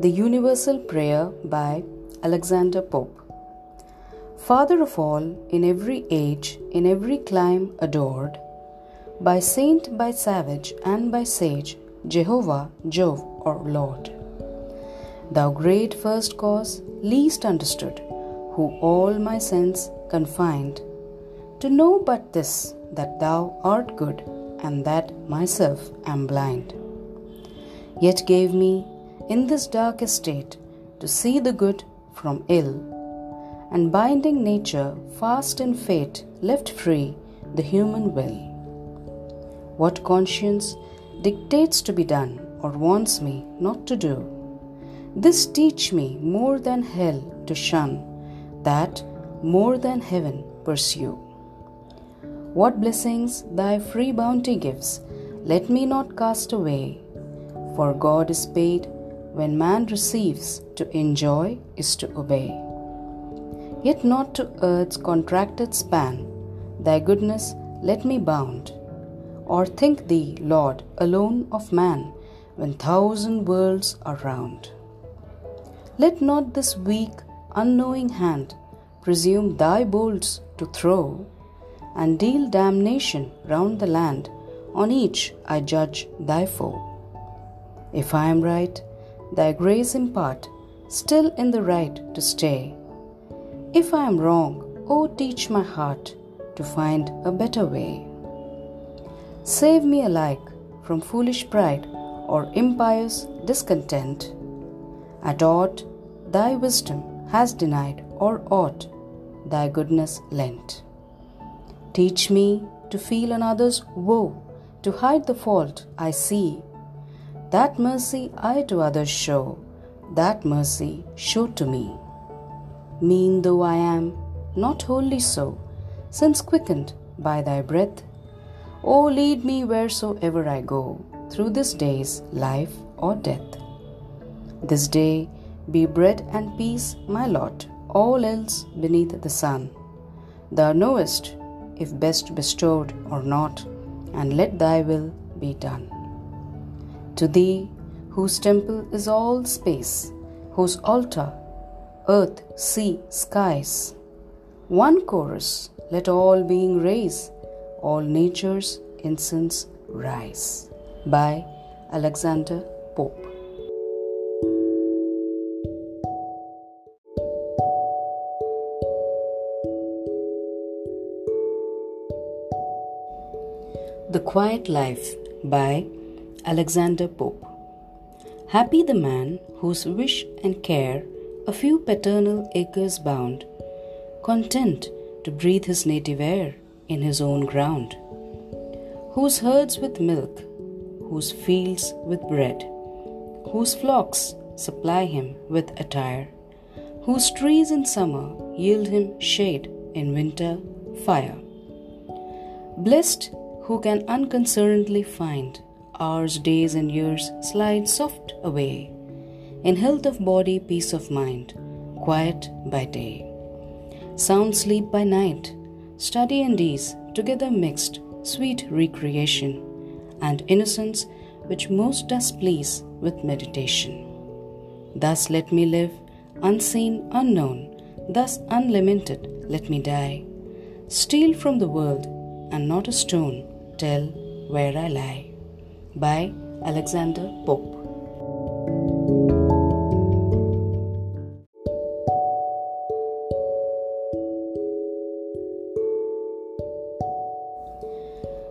The Universal Prayer by Alexander Pope. Father of all, in every age, in every clime adored, by saint, by savage, and by sage, Jehovah, Jove, or Lord. Thou great first cause, least understood, who all my sense confined, to know but this, that thou art good, and that myself am blind. Yet gave me, in this dark estate, to see the good from ill, and binding nature fast in fate, left free the human will. What conscience dictates to be done, or wants me not to do, this teach me more than hell to shun, that more than heaven pursue. What blessings thy free bounty gives, let me not cast away. For God is paid when man receives, to enjoy is to obey. Yet not to earth's contracted span, thy goodness let me bound, or think thee, Lord, alone of man, when thousand worlds are round. Let not this weak, unknowing hand presume thy bolts to throw, and deal damnation round the land, on each I judge thy foe. If I am right, thy grace impart, still in the right to stay. If I am wrong, O oh, teach my heart to find a better way. Save me alike from foolish pride or impious discontent. At aught thy wisdom has denied, or aught thy goodness lent. Teach me to feel another's woe, to hide the fault I see. That mercy I to others show, that mercy show to me. Mean though I am, not wholly so, since quickened by thy breath, O lead me wheresoever I go, through this day's life or death. This day be bread and peace my lot, all else beneath the sun. Thou knowest if best bestowed or not, and let thy will be done. To thee, whose temple is all space, whose altar, earth, sea, skies, one chorus let all being raise, all nature's incense rise. By Alexander Pope. The Quiet Life by Alexander Pope. Happy the man whose wish and care a few paternal acres bound, content to breathe his native air in his own ground, whose herds with milk, whose fields with bread, whose flocks supply him with attire, whose trees in summer yield him shade, in winter fire. Blessed who can unconcernedly find hours, days, and years slide soft away, in health of body, peace of mind, quiet by day, sound sleep by night, study and ease together mixed, sweet recreation, and innocence which most does please with meditation. Thus let me live, unseen, unknown, thus unlamented let me die, steal from the world, and not a stone Tell Where I Lie by Alexander Pope.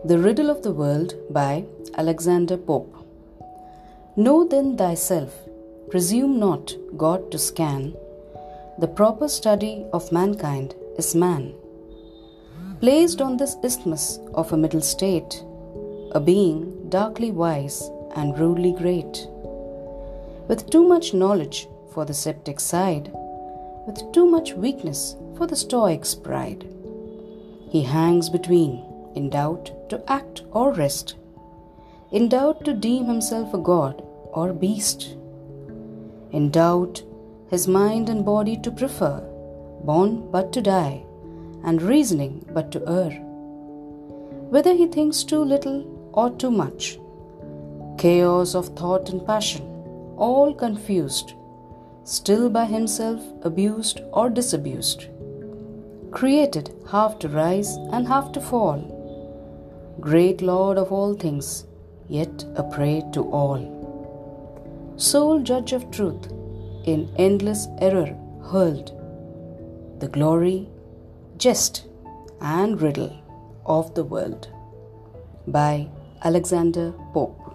The Riddle of the World by Alexander Pope. Know then thyself, presume not God to scan. The proper study of mankind is man placed on this isthmus of a middle state, a being darkly wise and rudely great, with too much knowledge for the sceptic side, with too much weakness for the stoic's pride. He hangs between, in doubt to act or rest, in doubt to deem himself a god or beast, in doubt his mind and body to prefer, born but to die and reasoning but to err. Whether he thinks too little or too much, chaos of thought and passion, all confused still by himself abused or disabused, created half to rise and half to fall, great Lord of all things, yet a prey to all, sole judge of truth, in endless error hurled, the glory, jest, and riddle of the world. By Alexander Pope.